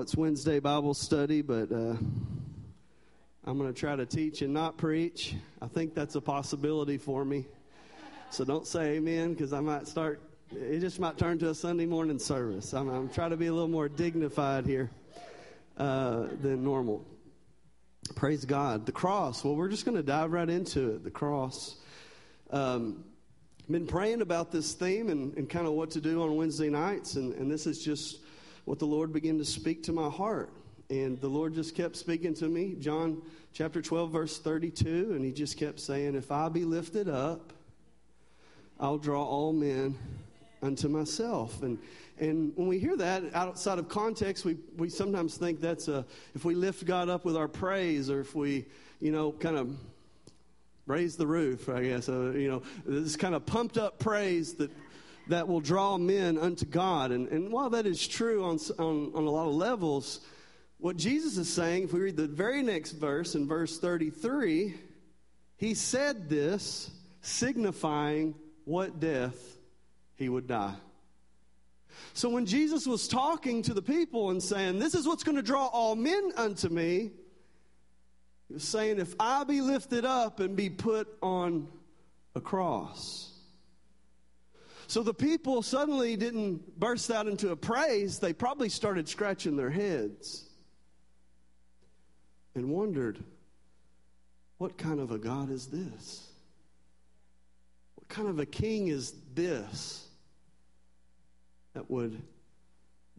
it's Wednesday Bible study, but uh, I'm going to try to teach and not preach. I think that's a possibility for me. So don't say amen because I might start, it just might turn to a Sunday morning service. I'm, I'm trying to be a little more dignified here uh, than normal. Praise God. The cross, well, we're just going to dive right into it. The cross. Um, been praying about this theme and, and kind of what to do on Wednesday nights, and, and this is just what the Lord began to speak to my heart. And the Lord just kept speaking to me, John chapter 12, verse 32, and He just kept saying, If I be lifted up, I'll draw all men unto myself. And and when we hear that outside of context, we, we sometimes think that's a, if we lift God up with our praise or if we, you know, kind of raise the roof, I guess, uh, you know, this kind of pumped up praise that that will draw men unto God. And, and while that is true on, on, on a lot of levels, what Jesus is saying, if we read the very next verse in verse 33, he said this, signifying what death he would die. So when Jesus was talking to the people and saying, This is what's going to draw all men unto me, he was saying, If I be lifted up and be put on a cross. So the people suddenly didn't burst out into a praise. They probably started scratching their heads and wondered, what kind of a God is this? What kind of a king is this that would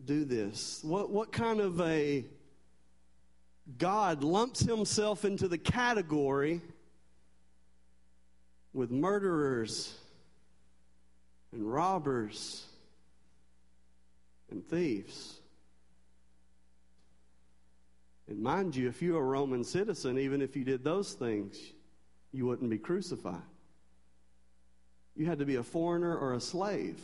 do this? What, what kind of a God lumps himself into the category with murderers and robbers and thieves. And mind you, if you're a Roman citizen, even if you did those things, you wouldn't be crucified. You had to be a foreigner or a slave.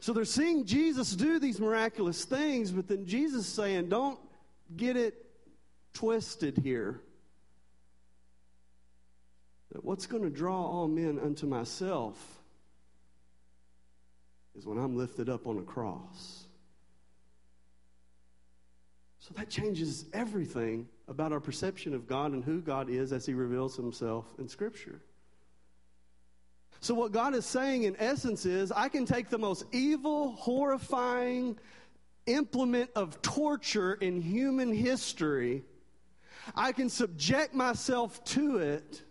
So they're seeing Jesus do these miraculous things, but then Jesus saying, Don't get it twisted here that what's going to draw all men unto myself is when I'm lifted up on a cross. So that changes everything about our perception of God and who God is as He reveals Himself in Scripture. So, what God is saying in essence is I can take the most evil, horrifying implement of torture in human history, I can subject myself to it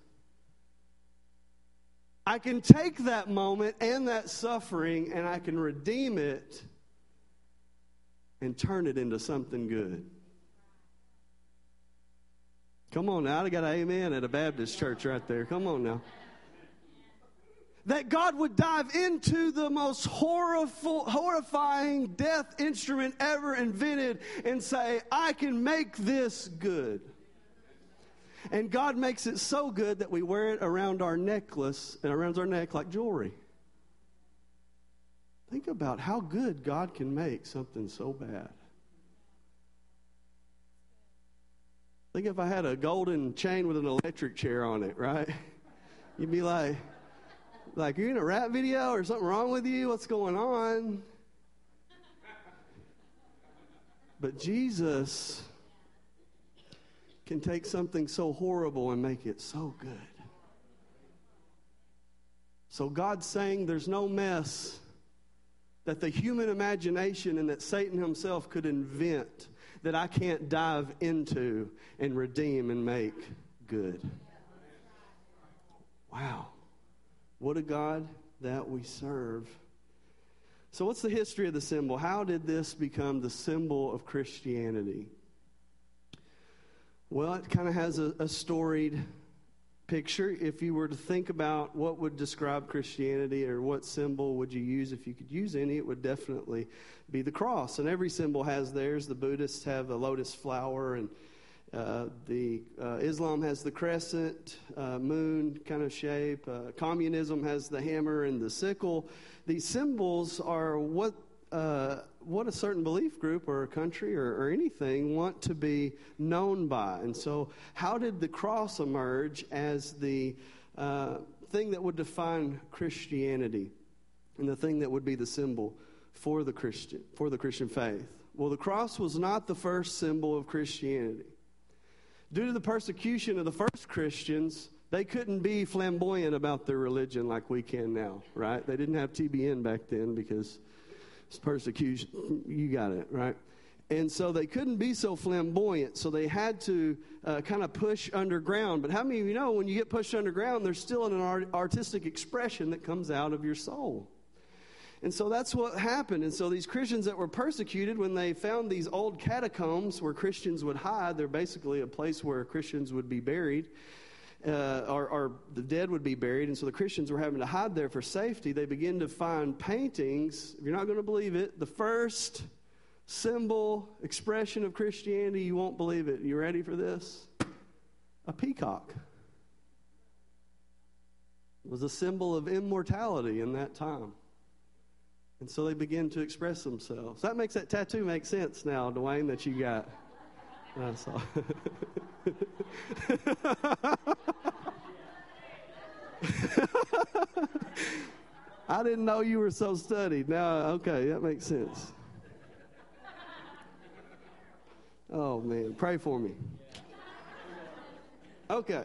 I can take that moment and that suffering and I can redeem it and turn it into something good. Come on now. I got an amen at a Baptist church right there. Come on now. That God would dive into the most horrible, horrifying death instrument ever invented and say, I can make this good. And God makes it so good that we wear it around our necklace and around our neck like jewelry. Think about how good God can make something so bad. Think if I had a golden chain with an electric chair on it, right? You'd be like, like, are you in a rap video or something wrong with you? What's going on? But Jesus can take something so horrible and make it so good. So God's saying there's no mess that the human imagination and that Satan himself could invent that I can't dive into and redeem and make good. Wow. What a God that we serve. So, what's the history of the symbol? How did this become the symbol of Christianity? Well, it kind of has a, a, storied picture. If you were to think about what would describe Christianity or what symbol would you use, if you could use any, it would definitely be the cross. And every symbol has theirs. The Buddhists have the lotus flower, and uh, the uh, Islam has the crescent uh, moon kind of shape. Uh, communism has the hammer and the sickle. These symbols are what uh, what a certain belief group or a country or, or, anything want to be known by. And so, how did the cross emerge as the uh, thing that would define Christianity and the thing that would be the symbol for the Christian for the Christian faith? Well, the cross was not the first symbol of Christianity. Due to the persecution of the first Christians, they couldn't be flamboyant about their religion like we can now, right? They didn't have TBN back then because persecution. You got it, right? And so they couldn't be so flamboyant, so they had to uh, kind of push underground. But how many of you know when you get pushed underground, there's still an art- artistic expression that comes out of your soul? And so that's what happened. And so these Christians that were persecuted, when they found these old catacombs where Christians would hide, they're basically a place where Christians would be buried. Uh, or, or, the dead would be buried, and so the Christians were having to hide there for safety. They begin to find paintings. If you're not going to believe it, the first symbol, expression of Christianity, you won't believe it. You ready for this? A peacock was a symbol of immortality in that time. And so they begin to express themselves. That makes that tattoo make sense now, Dwayne, that you got. That's all. I didn't know you were so studied. Now, okay, that makes sense. Oh, man. Pray for me. Okay.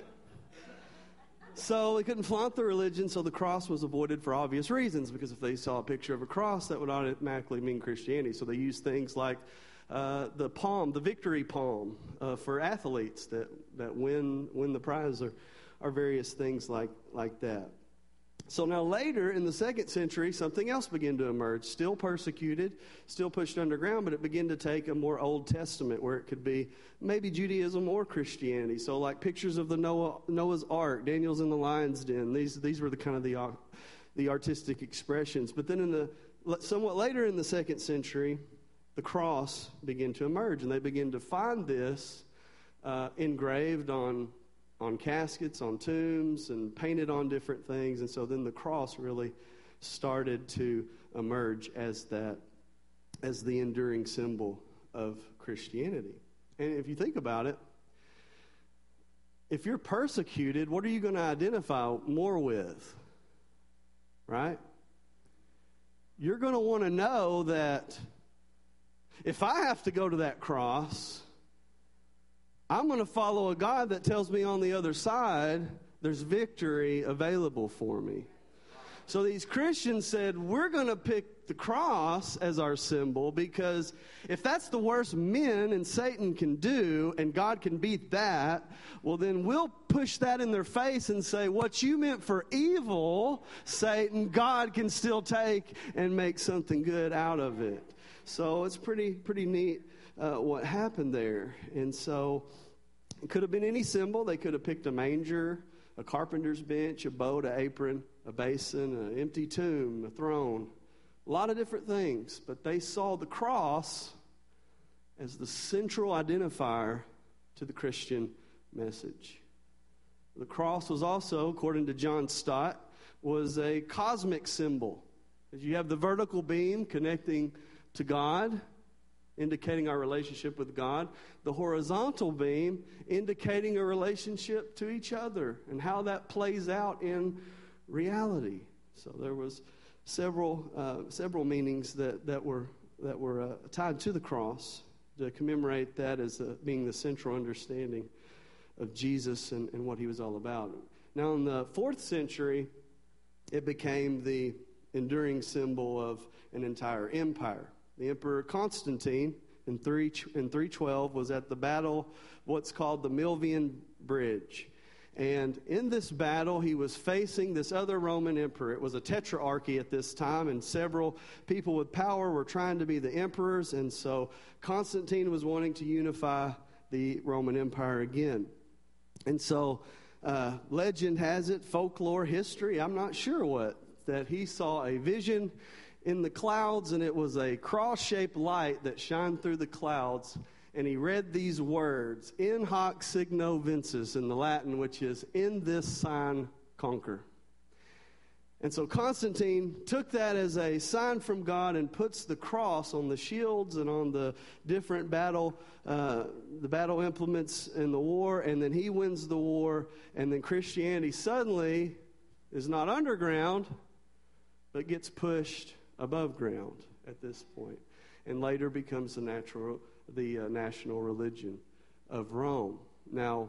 So they couldn't flaunt the religion, so the cross was avoided for obvious reasons, because if they saw a picture of a cross, that would automatically mean Christianity. So they used things like uh, the palm, the victory palm, uh, for athletes that, that win, win the prize, or, or various things like, like that. So now later in the second century, something else began to emerge. Still persecuted, still pushed underground, but it began to take a more Old Testament where it could be maybe Judaism or Christianity. So like pictures of the Noah, Noah's Ark, Daniel's in the lion's den. These these were the kind of the uh, the artistic expressions. But then in the somewhat later in the second century, the cross began to emerge, and they began to find this uh, engraved on on caskets, on tombs, and painted on different things. And so then the cross really started to emerge as that, as the enduring symbol of Christianity. And if you think about it, if you're persecuted, what are you going to identify more with? Right? You're going to want to know that if I have to go to that cross, I'm going to follow a God that tells me on the other side there's victory available for me. So these Christians said, We're going to pick the cross as our symbol because if that's the worst men and Satan can do and God can beat that, well, then we'll push that in their face and say, What you meant for evil, Satan, God can still take and make something good out of it. So it's pretty, pretty neat uh, what happened there. And so it could have been any symbol. They could have picked a manger, a carpenter's bench, a boat, an apron, a basin, an empty tomb, a throne, a lot of different things. But they saw the cross as the central identifier to the Christian message. The cross was also, according to John Stott, was a cosmic symbol. As you have the vertical beam connecting to God, indicating our relationship with God, the horizontal beam indicating a relationship to each other and how that plays out in reality. So there was several uh, several meanings that, that were that were uh, tied to the cross to commemorate that as uh, being the central understanding of Jesus and, and what he was all about. Now, in the fourth century, it became the enduring symbol of an entire empire. The Emperor Constantine in, 3, in 312 was at the battle, what's called the Milvian Bridge. And in this battle, he was facing this other Roman emperor. It was a tetrarchy at this time, and several people with power were trying to be the emperors. And so Constantine was wanting to unify the Roman Empire again. And so uh, legend has it, folklore, history, I'm not sure what, that he saw a vision in the clouds, and it was a cross shaped light that shined through the clouds. And he read these words, In hoc signo vinces, in the Latin, which is, In this sign conquer. And so Constantine took that as a sign from God and puts the cross on the shields and on the different battle, uh, the battle implements in the war, and then he wins the war, and then Christianity suddenly is not underground, but gets pushed above ground at this and later becomes the, natural, the uh, national religion of Rome. Now,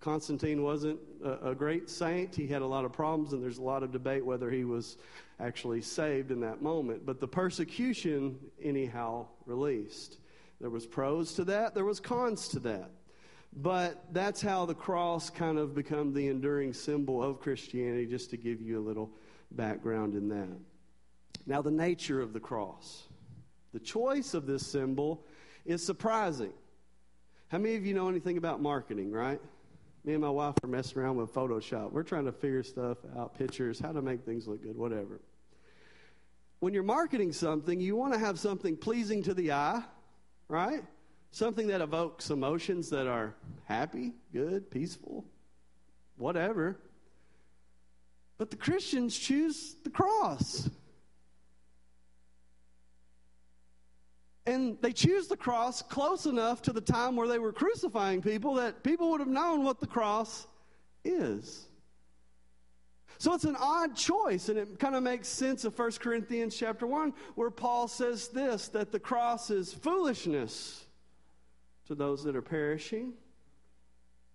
Constantine wasn't a, a, great saint. He had a lot of problems, and there's a lot of debate whether he was actually saved in that moment. But the persecution, anyhow, released. There was pros to that, there was cons to that. But that's how the cross kind of become the enduring symbol of Christianity, just to give you a little background in that. Now, the nature of the cross. The choice of this symbol is surprising. How many of you know anything about marketing, right? Me and my wife are messing around with Photoshop. We're trying to figure stuff out, pictures, how to make things look good, whatever. When you're marketing something, you want to have something pleasing to the eye, right? Something that evokes emotions that are happy, good, peaceful, whatever. But the Christians choose the cross. And they choose the cross close enough to the time where they were crucifying people that people would have known what the cross is. So it's an odd choice, and it kind of makes sense of 1 Corinthians chapter 1, where Paul says this that the cross is foolishness to those that are perishing,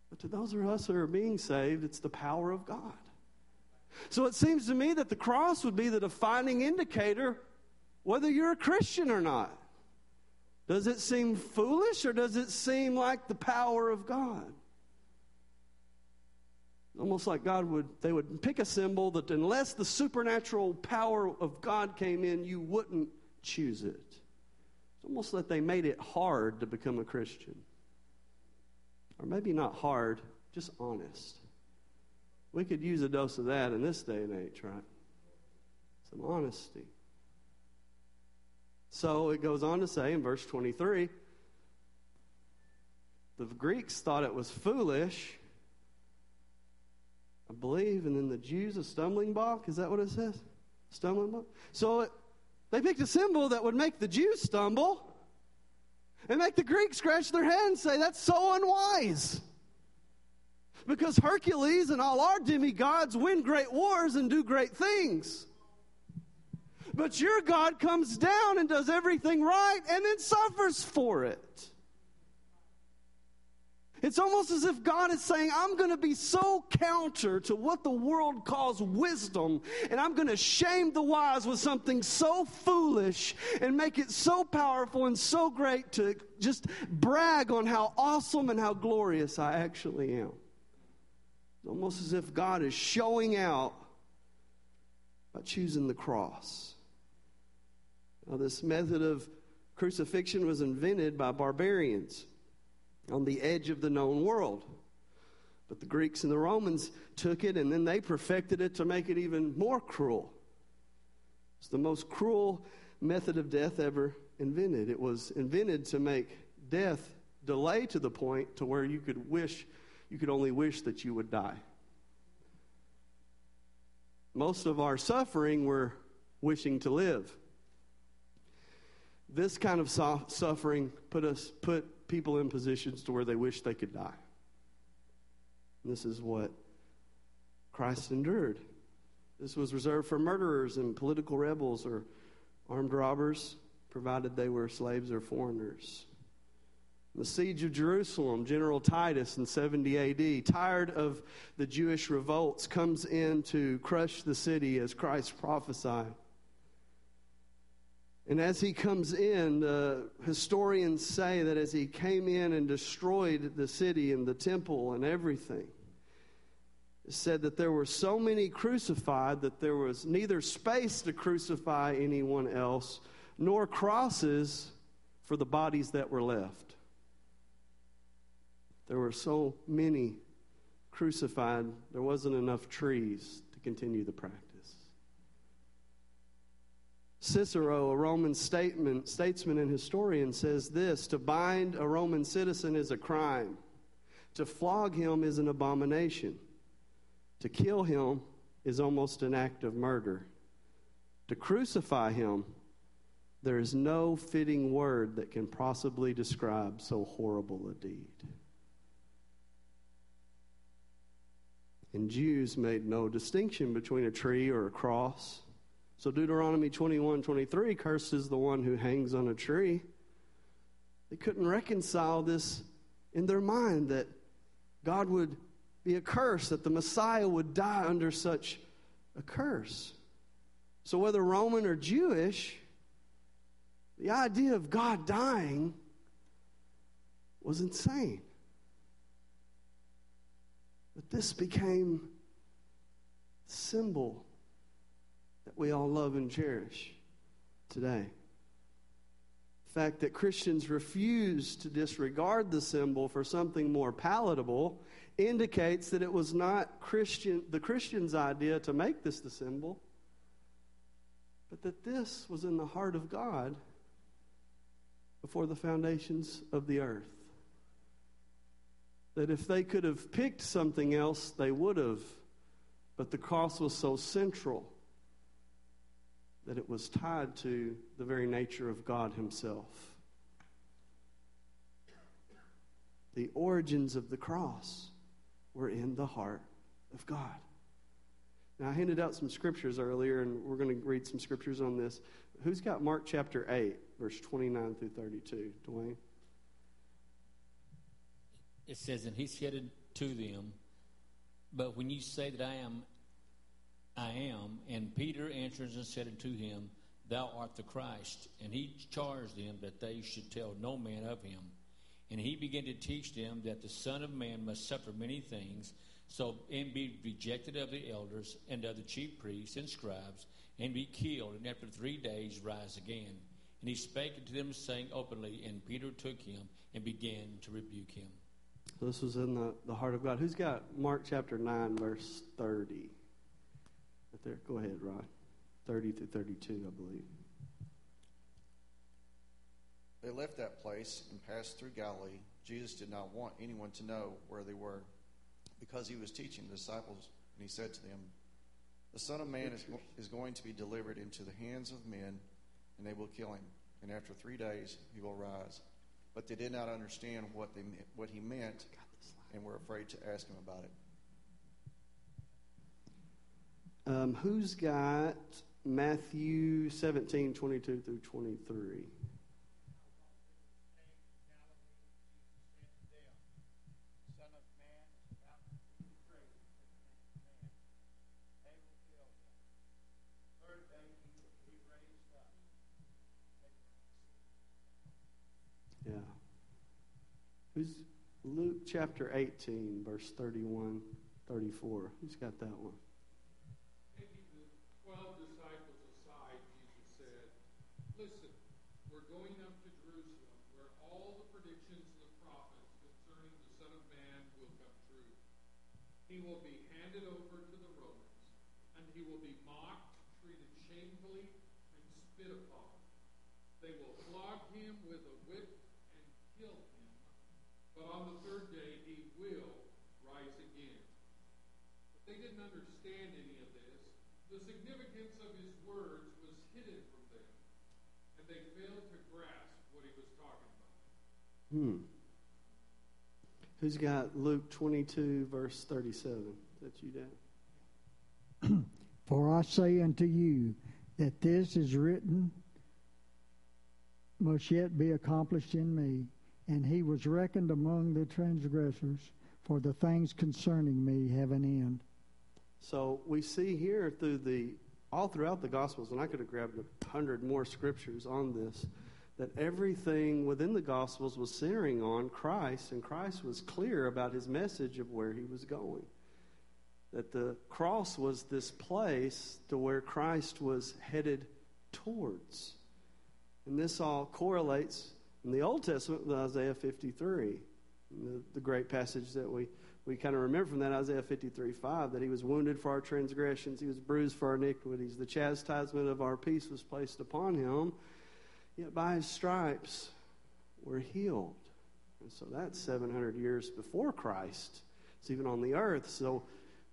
but to those of us who are being saved, it's the power of God. So it seems to me that the cross would be the defining indicator whether you're a Christian or not. Does it seem foolish or does it seem like the power of God? Almost like God would, they would pick a symbol that unless the supernatural power of God came in, you wouldn't choose it. It's almost like they made it hard to become a Christian. Or maybe not hard, just honest. We could use a dose of that in this day and age, right? Some honesty. So it goes on to say in verse 23 the Greeks thought it was foolish, I believe, and then the Jews a stumbling block. Is that what it says? Stumbling block? So it, they picked a symbol that would make the Jews stumble and make the Greeks scratch their head and say, That's so unwise. Because Hercules and all our demigods win great wars and do great things. But your God comes down and does everything right and then suffers for it. It's almost as if God is saying, I'm going to be so counter to what the world calls wisdom, and I'm going to shame the wise with something so foolish and make it so powerful and so great to just brag on how awesome and how glorious I actually am. It's almost as if God is showing out by choosing the cross. Now, this method of crucifixion was invented by barbarians on the edge of the known world. But the Greeks and the Romans took it and then they perfected it to make it even more cruel. It's the most cruel method of death ever invented. It was invented to make death delay to the point to where you could wish you could only wish that you would die. Most of our suffering we're wishing to live this kind of suffering put us put people in positions to where they wish they could die. And this is what Christ endured. This was reserved for murderers and political rebels or armed robbers, provided they were slaves or foreigners. The siege of Jerusalem, General Titus in 70 AD, tired of the Jewish revolts, comes in to crush the city as Christ prophesied. And as he comes in, uh, historians say that as he came in and destroyed the city and the temple and everything, said that there were so many crucified that there was neither space to crucify anyone else nor crosses for the bodies that were left. There were so many crucified, there wasn't enough trees to continue the practice. Cicero, a Roman statesman and historian, says this To bind a Roman citizen is a crime, to flog him is an abomination, to kill him is almost an act of murder, to crucify him, there is no fitting word that can possibly describe so horrible a deed. And Jews made no distinction between a tree or a cross So Deuteronomy 21 23, cursed is the one who hangs on a tree. They couldn't reconcile this in their mind that God would be a curse, that the Messiah would die under such a curse. So, whether Roman or Jewish, the idea of God dying was insane. But this became symbol we all love and cherish today. The fact that Christians refuse to disregard the symbol for something more palatable indicates that it was not Christian, the Christian's idea to make this the symbol, but that this was in the heart of God before the foundations of the earth. That if they could have picked something else, they would have, but the cross was so central that it was tied to the very nature of God Himself. The origins of the cross were in the heart of God. Now, I handed out some scriptures earlier, and we're going to read some scriptures on this. Who's got Mark chapter 8, verse 29 through 32? Dwayne? It says, And he said to them, But when you say that I am, I am, and Peter answers and said unto him, Thou art the Christ. And he charged them that they should tell no man of him. And he began to teach them that the Son of Man must suffer many things, so and be rejected of the elders and of the chief priests and scribes, and be killed, and after three days rise again. And he spake unto them, saying openly, and Peter took him and began to rebuke him. This was in the, the heart of God. Who's got Mark chapter 9, verse 30? Right there. Go ahead, Rod. 30 through 32, I believe. They left that place and passed through Galilee. Jesus did not want anyone to know where they were because he was teaching the disciples, and he said to them, The Son of Man is, is going to be delivered into the hands of men, and they will kill him. And after three days, he will rise. But they did not understand what, they, what he meant and were afraid to ask him about it. Um, who's got Matthew 17, 22 through 23? Who's Luke chapter 18, verse 31, 34? Who's got that one? Taking the twelve disciples aside, Jesus said, Listen, we're going up to Jerusalem, where all the predictions of the prophets concerning the Son of Man will come true. He will be handed over to the Romans, and he will be mocked, treated shamefully, and spit upon. They will flog him with a whip and kill him but on the third day he will rise again. But they didn't understand any of this. The significance of his words was hidden from they failed to grasp what he was talking about. Hmm. Who's got Luke 22, verse 37? That you, Dad? For I say unto you that this is written must yet be accomplished in me and he was reckoned among the transgressors, for the things concerning me have an end. So we see here through the all throughout the Gospels, and I could have grabbed a hundred more scriptures on this, that everything within the Gospels was centering on Christ, and Christ was clear about his message of where he was going. That the cross was this place to where Christ was headed towards. And this all correlates in the Old Testament with Isaiah 53, the, the great passage that we, we kind of remember from that Isaiah 53 5, that he was wounded for our transgressions, he was bruised for our iniquities, the chastisement of our peace was placed upon him, yet by his stripes we're healed. And so that's 700 years before Christ. It's even on the earth. So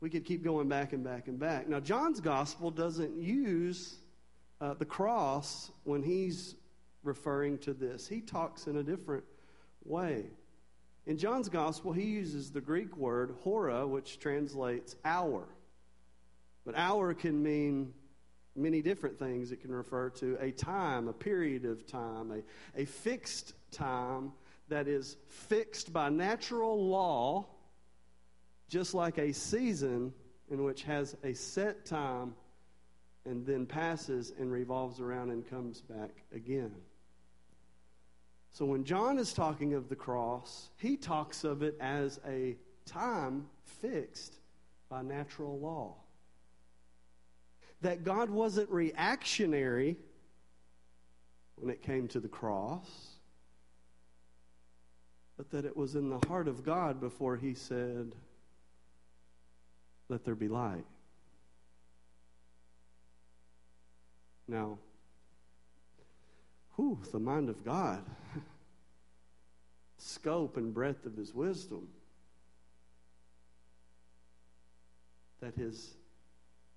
we could keep going back and back and back. Now, John's gospel doesn't use uh, the cross when he's referring to this. He talks in a different way. In John's gospel, he uses the Greek word hora, which translates hour. But hour can mean many different things it can refer to a time, a period of time, a, a fixed time that is fixed by natural law, just like a season in which has a set time and then passes and revolves around and comes back again. So when John is talking of the cross, he talks of it as a time fixed by natural law. That God wasn't reactionary when it came to the cross, but that it was in the heart of God before he said, Let there be light. Now, the mind of God, scope and breadth of his wisdom, that his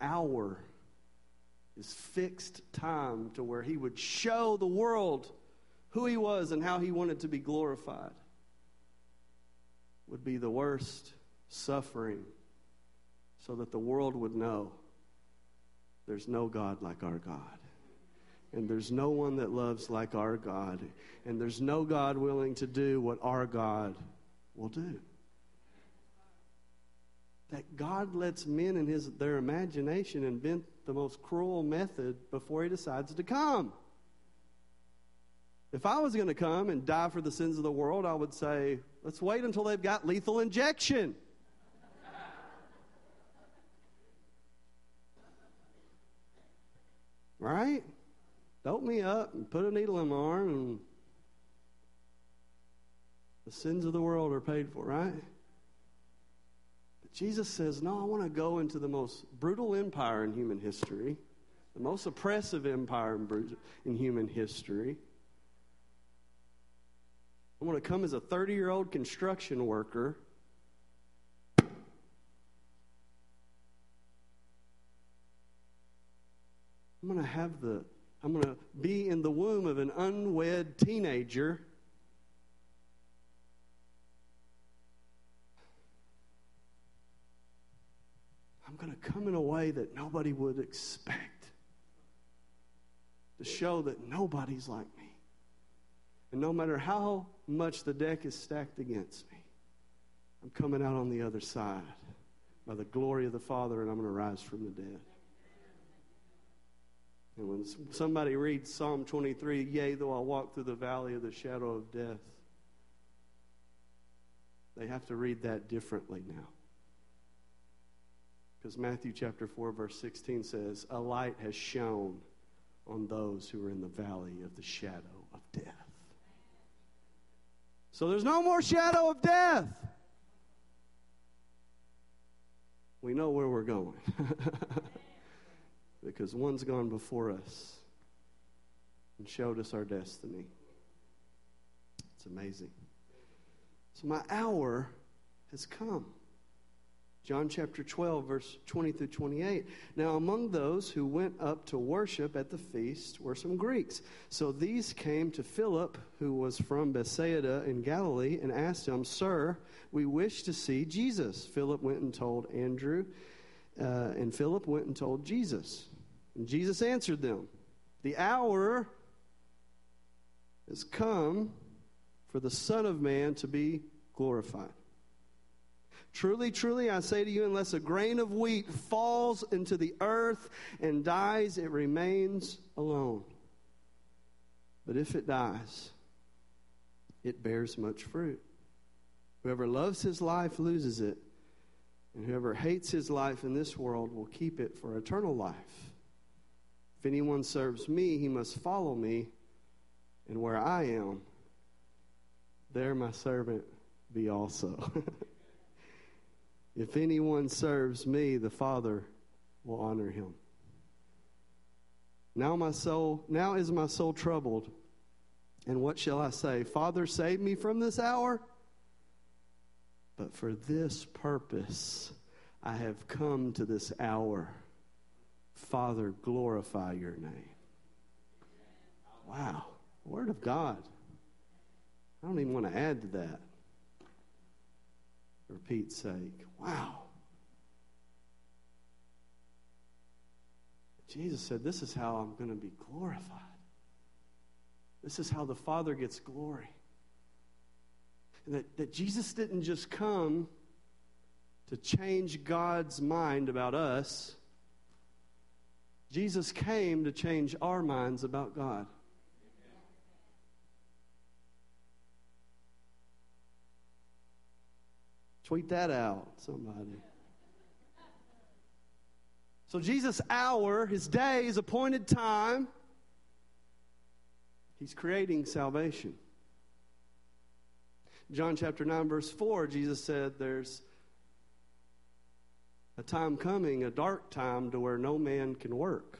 hour, his fixed time to where he would show the world who he was and how he wanted to be glorified would be the worst suffering so that the world would know there's no God like our God. And there's no one that loves like our God. And there's no God willing to do what our God will do. That God lets men in his, their imagination invent the most cruel method before he decides to come. If I was going to come and die for the sins of the world, I would say, let's wait until they've got lethal injection. right? Dope me up and put a needle in my arm, and the sins of the world are paid for, right? But Jesus says, No, I want to go into the most brutal empire in human history, the most oppressive empire in, human history. I want to come as a 30 year old construction worker. I'm going to have the I'm going to be in the womb of an unwed teenager. I'm going to come in a way that nobody would expect to show that nobody's like me. And no matter how much the deck is stacked against me, I'm coming out on the other side by the glory of the Father, and I'm going to rise from the dead. And when somebody reads Psalm 23, yea, though I walk through the valley of the shadow of death, they have to read that differently now. Because Matthew chapter 4, verse 16 says, A light has shone on those who are in the valley of the shadow of death. So there's no more shadow of death. We know where we're going. because one's gone before us and showed us our destiny. It's amazing. So my hour has come. John chapter 12, verse 20 through 28. Now, among those who went up to worship at the feast were some Greeks. So these came to Philip, who was from Bethsaida in Galilee, and asked him, Sir, we wish to see Jesus. Philip went and told Andrew, uh, and Philip went and told Jesus. And Jesus answered them, The hour has come for the Son of Man to be glorified. Truly, truly, I say to you, unless a grain of wheat falls into the earth and dies, it remains alone. But if it dies, it bears much fruit. Whoever loves his life loses it, and whoever hates his life in this world will keep it for eternal life. If anyone serves me, he must follow me, and where I am, there my servant be also. if anyone serves me, the Father will honor him. Now my soul, now is my soul troubled. And what shall I say? Father, save me from this hour? But for this purpose I have come to this hour. Father, glorify your name. Wow. Word of God. I don't even want to add to that. For Pete's sake. Wow. Jesus said, This is how I'm going to be glorified. This is how the Father gets glory. That, that Jesus didn't just come to change God's mind about us, Jesus came to change our minds about God. Tweet that out, somebody. So, Jesus' hour, his day, his appointed time, he's creating salvation. John chapter 9, verse 4, Jesus said, There's a time coming, a dark time, to where no man can work.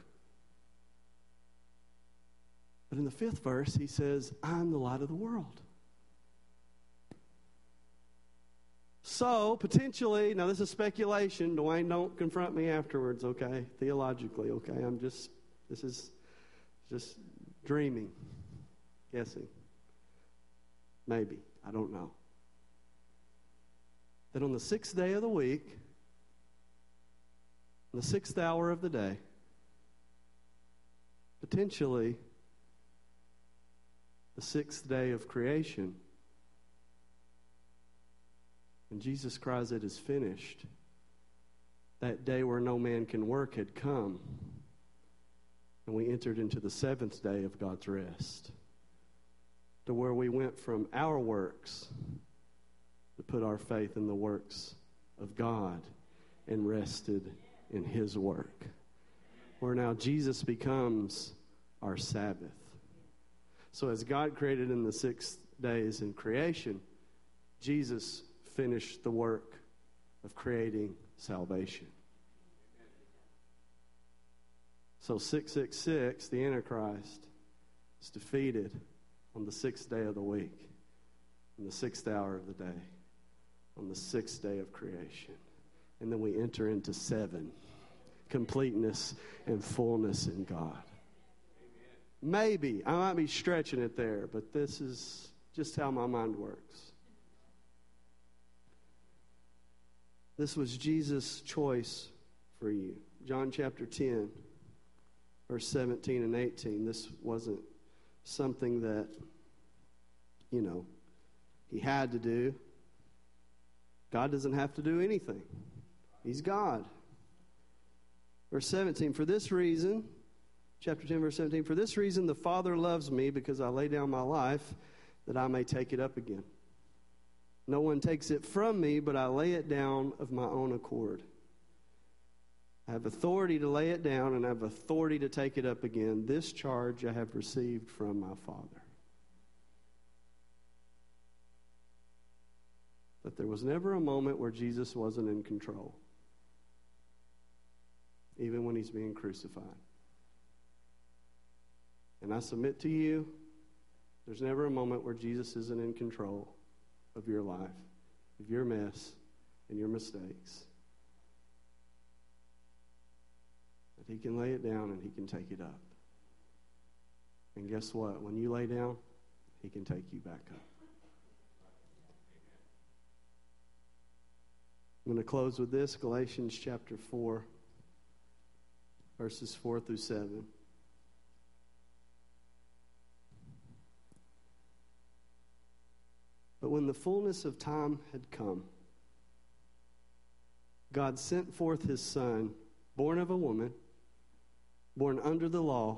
But in the fifth verse, he says, I'm the light of the world. So, potentially, now this is speculation. Dwayne, don't confront me afterwards, okay? Theologically, okay? I'm just, this is just dreaming, guessing. Maybe. I don't know. That on the sixth day of the week, the sixth hour of the day, potentially the sixth day of creation, and Jesus cries, It is finished. That day where no man can work had come. And we entered into the seventh day of God's rest, to where we went from our works to put our faith in the works of God and rested in His work. Where now Jesus becomes our Sabbath. So, as God created in the six days in creation, Jesus finished the work of creating salvation. So 666, the Antichrist, is defeated on the sixth day of the week, in the sixth hour of the day, on the sixth day of creation. And then we enter into seven completeness and fullness in God. Maybe, I might be stretching it there, but this is just how my mind works. This was Jesus' choice for you. John chapter 10, verse 17 and 18. This wasn't something that, you know, he had to do. God doesn't have to do anything, He's God. Verse 17, for this reason, chapter 10, verse 17, for this reason the Father loves me because I lay down my life that I may take it up again. No one takes it from me, but I lay it down of my own accord. I have authority to lay it down, and I have authority to take it up again. This charge I have received from my Father. But there was never a moment where Jesus wasn't in control, even when he's being crucified. And I submit to you, there's never a moment where Jesus isn't in control of your life, of your mess and your mistakes. That He can lay it down and He can take it up. And guess what? When you lay down, He can take you back up. I'm going to close with this Galatians chapter 4, verses 4 through 7. But when the fullness of time had come, God sent forth his Son, born of a woman, born under the law,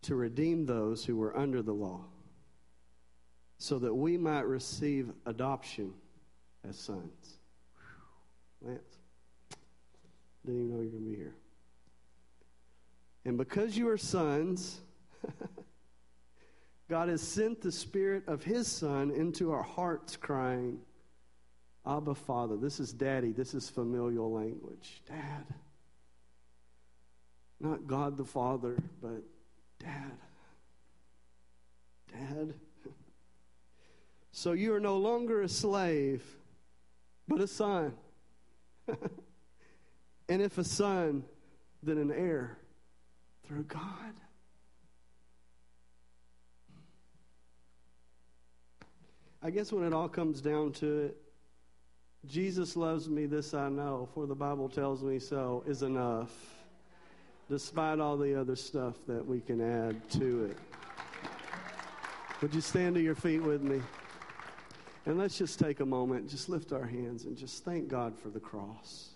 to redeem those who were under the law, so that we might receive adoption as sons. Lance, didn't even know you were going to be here. And because you are sons, God has sent the Spirit of His Son into our hearts, crying, Abba, Father. This is daddy. This is familial language. Dad. Not God the Father, but Dad. Dad. So you are no longer a slave, but a son. and if a son, then an heir through God. I guess when it all comes down to it, Jesus loves me, this I know, for the Bible tells me so, is enough. Despite all the other stuff that we can add to it. Would you stand to your feet with me? And let's just take a moment, just lift our hands and just thank God for the cross.